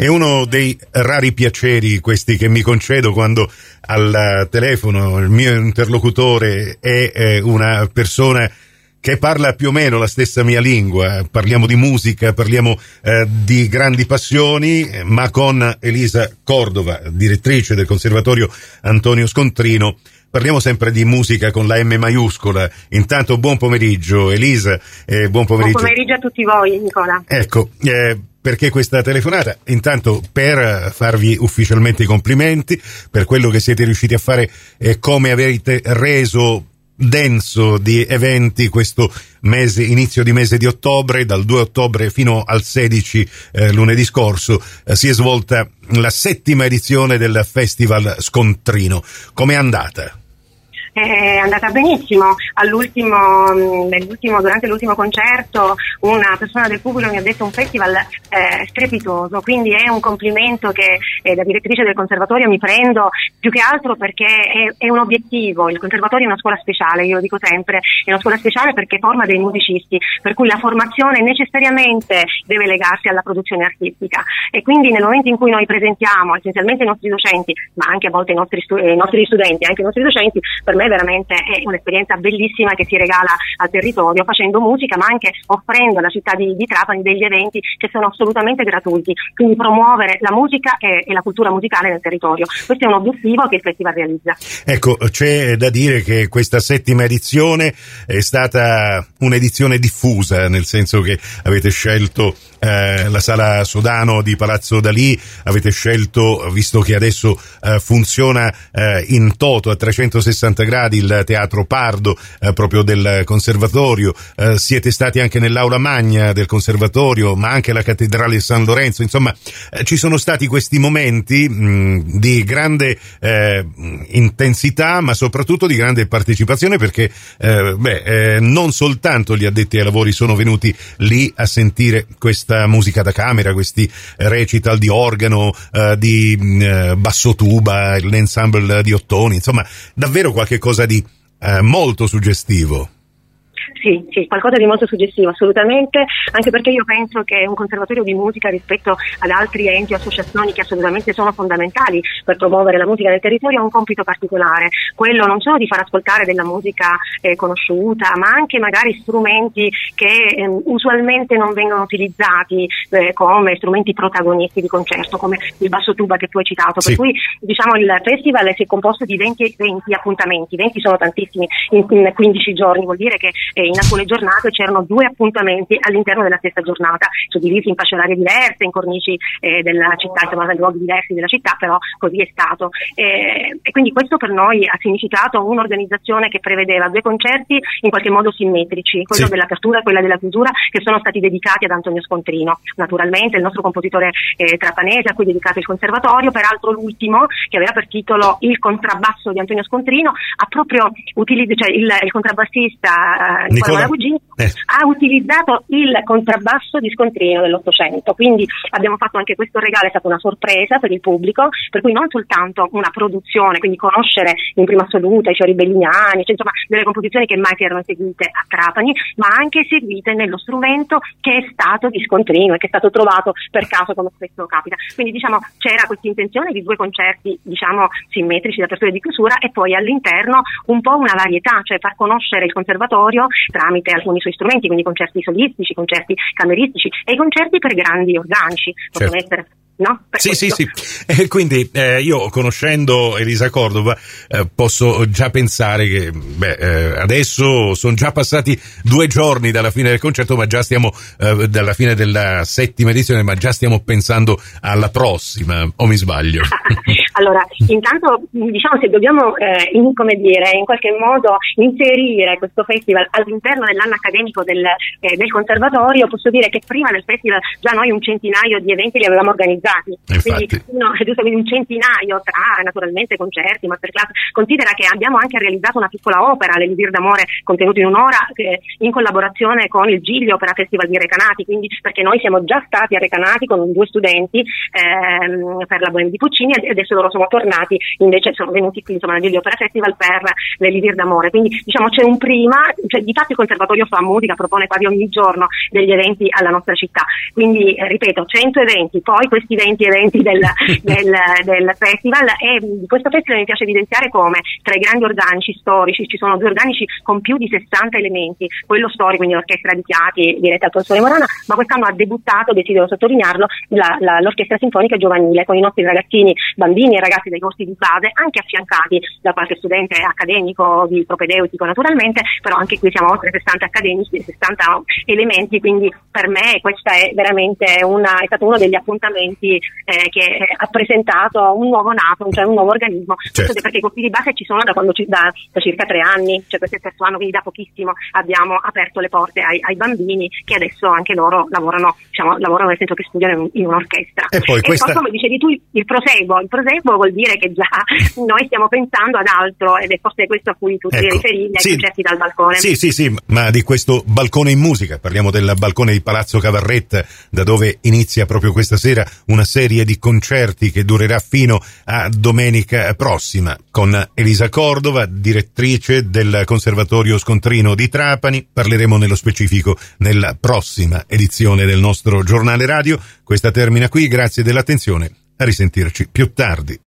È uno dei rari piaceri questi che mi concedo quando al telefono il mio interlocutore è una persona che parla più o meno la stessa mia lingua. Parliamo di musica, parliamo eh, di grandi passioni, ma con Elisa Cordova, direttrice del Conservatorio Antonio Scontrino. Parliamo sempre di musica con la M maiuscola. Intanto buon pomeriggio Elisa e buon pomeriggio. Buon pomeriggio a tutti voi Nicola. Ecco, eh, perché questa telefonata? Intanto per farvi ufficialmente i complimenti per quello che siete riusciti a fare e come avete reso denso di eventi questo mese, inizio di mese di ottobre, dal 2 ottobre fino al 16 eh, lunedì scorso eh, si è svolta la settima edizione del Festival Scontrino. Com'è andata? È andata benissimo. All'ultimo, durante l'ultimo concerto una persona del pubblico mi ha detto un festival eh, strepitoso, quindi è un complimento che eh, da direttrice del conservatorio mi prendo più che altro perché è, è, un obiettivo. Il conservatorio è una scuola speciale, io lo dico sempre, è una scuola speciale perché forma dei musicisti, per cui la formazione necessariamente deve legarsi alla produzione artistica e quindi nel momento in cui noi presentiamo essenzialmente i nostri docenti, ma anche a volte i nostri, stu- i nostri studenti, anche i nostri docenti, per me veramente è un'esperienza bellissima che si regala al territorio facendo musica ma anche offrendo alla città di, di Trapani degli eventi che sono assolutamente gratuiti, quindi promuovere la musica e, e, la cultura musicale nel territorio. Questo è un obiettivo che il Festival realizza. Ecco, c'è da dire che questa settima edizione è stata un'edizione diffusa, nel senso che avete scelto eh, la sala Sodano di Palazzo Dalì, avete scelto, visto che adesso eh, funziona eh, in toto a 360 gradi il Teatro Pardo eh, proprio del Conservatorio, eh, siete stati anche nell'aula magna del Conservatorio, ma anche la Cattedrale San Lorenzo, insomma eh, ci sono stati questi momenti mh, di grande intensità, ma soprattutto di grande partecipazione perché beh, non soltanto gli addetti ai lavori sono venuti lì a sentire questa musica da camera, questi recital di organo, eh, di eh, basso tuba, l'ensemble di ottoni, insomma, davvero qualche cosa di eh, molto suggestivo. Sì, sì, qualcosa di molto suggestivo, assolutamente, anche perché io penso che un conservatorio di musica rispetto ad altri enti o associazioni che assolutamente sono fondamentali per promuovere la musica nel territorio ha un compito particolare, quello non solo di far ascoltare della musica eh, conosciuta, ma anche magari strumenti che eh, usualmente non vengono utilizzati eh, come strumenti protagonisti di concerto, come il basso tuba che tu hai citato. Sì. Per cui diciamo il festival si è composto di 20, 20 appuntamenti, 20 sono tantissimi in, in 15 giorni, vuol dire che eh, in alcune giornate c'erano due appuntamenti all'interno della stessa giornata, suddivisi in fasce orarie diverse, in cornici eh, della città, insomma in luoghi diversi della città, però così è stato. Eh, e quindi questo per noi ha significato un'organizzazione che prevedeva due concerti in qualche modo simmetrici, quello sì. dell'apertura e quello della chiusura, che sono stati dedicati ad Antonio Scontrino. Naturalmente il nostro compositore eh, trapanese a cui è dedicato il conservatorio, peraltro l'ultimo che aveva per titolo Il contrabbasso di Antonio Scontrino, ha proprio utilizzato, cioè il, il contrabbassista eh, Nicola Malagugini eh. ha utilizzato il contrabbasso di scontrino dell'Ottocento, quindi abbiamo fatto anche questo regalo, è stata una sorpresa per il pubblico, per cui non soltanto una produzione, quindi conoscere in prima assoluta i fiori bellignani, cioè, insomma delle composizioni che mai si erano eseguite a Trapani, ma anche eseguite nello strumento che è stato di scontrino e che è stato trovato per caso come spesso capita. Quindi diciamo c'era questa intenzione di due concerti diciamo simmetrici di apertura e di chiusura e poi all'interno un po' una varietà, cioè far conoscere il conservatorio tramite alcuni suoi strumenti, quindi concerti solistici, concerti cameristici e i concerti per grandi organici, possono certo. essere No? Sì, sì, sì, E quindi eh, io conoscendo Elisa Cordova eh, posso già pensare che beh, eh, adesso sono già passati due giorni dalla fine del concerto, ma già stiamo eh, dalla fine della settima edizione, ma già stiamo pensando alla prossima, o mi sbaglio? allora, intanto diciamo se dobbiamo eh, in, come dire, in qualche modo inserire questo festival all'interno dell'anno accademico del, eh, del conservatorio, posso dire che prima del festival già noi un centinaio di eventi li avevamo organizzati organizzati, quindi, no, quindi, un centinaio tra naturalmente concerti, masterclass. Considera che abbiamo anche realizzato una piccola opera, l'Elisir d'amore contenuto in un'ora, eh, in collaborazione con il Giglio Opera Festival di Recanati, quindi perché noi siamo già stati a Recanati con due studenti ehm, per la Bohème di Puccini e adesso loro sono tornati, invece sono venuti qui insomma, al Giglio Opera Festival per l'Elisir d'amore. Quindi diciamo c'è un prima, cioè, di fatto il Conservatorio fa musica, propone quasi ogni giorno degli eventi alla nostra città. Quindi eh, ripeto, 100 eventi, poi questi precedenti eventi del, del, del, festival. E di questo festival mi piace evidenziare come tra i grandi organici storici ci sono due organici con più di 60 elementi, quello storico, quindi l'orchestra di Chiati diretta al professore Morana, ma quest'anno ha debuttato, desidero sottolinearlo, la, la, l'orchestra sinfonica giovanile con i nostri ragazzini, bambini e ragazzi dei corsi di base, anche affiancati da qualche studente accademico di propedeutico naturalmente, però anche qui siamo oltre 60 accademici, 60 elementi, quindi per me questa è veramente una, è stato uno degli appuntamenti eh, che ha presentato un nuovo nato, cioè un nuovo organismo, certo. perché i corsi di base ci sono da, quando, da, da circa tre anni, cioè questo è il terzo anno, quindi da pochissimo abbiamo aperto le porte ai, ai bambini che adesso anche loro lavorano, diciamo, lavorano nel senso che studiano in, in un'orchestra. E poi, questa... poi come dicevi tu, il proseguo, il proseguo vuol dire che già noi stiamo pensando ad altro ed è forse questo a cui tu ecco. ti riferivi, sì. concerti dal balcone. Sì, sì, sì, ma di questo balcone in musica, parliamo del balcone di Palazzo Cavarretta, da dove inizia proprio questa sera una serie di concerti che durerà fino a domenica prossima, con Elisa Cordova, direttrice del Conservatorio Scontrino di Trapani. Parleremo nello specifico nella prossima edizione del nostro giornale radio. Questa termina qui, grazie dell'attenzione, a risentirci più tardi.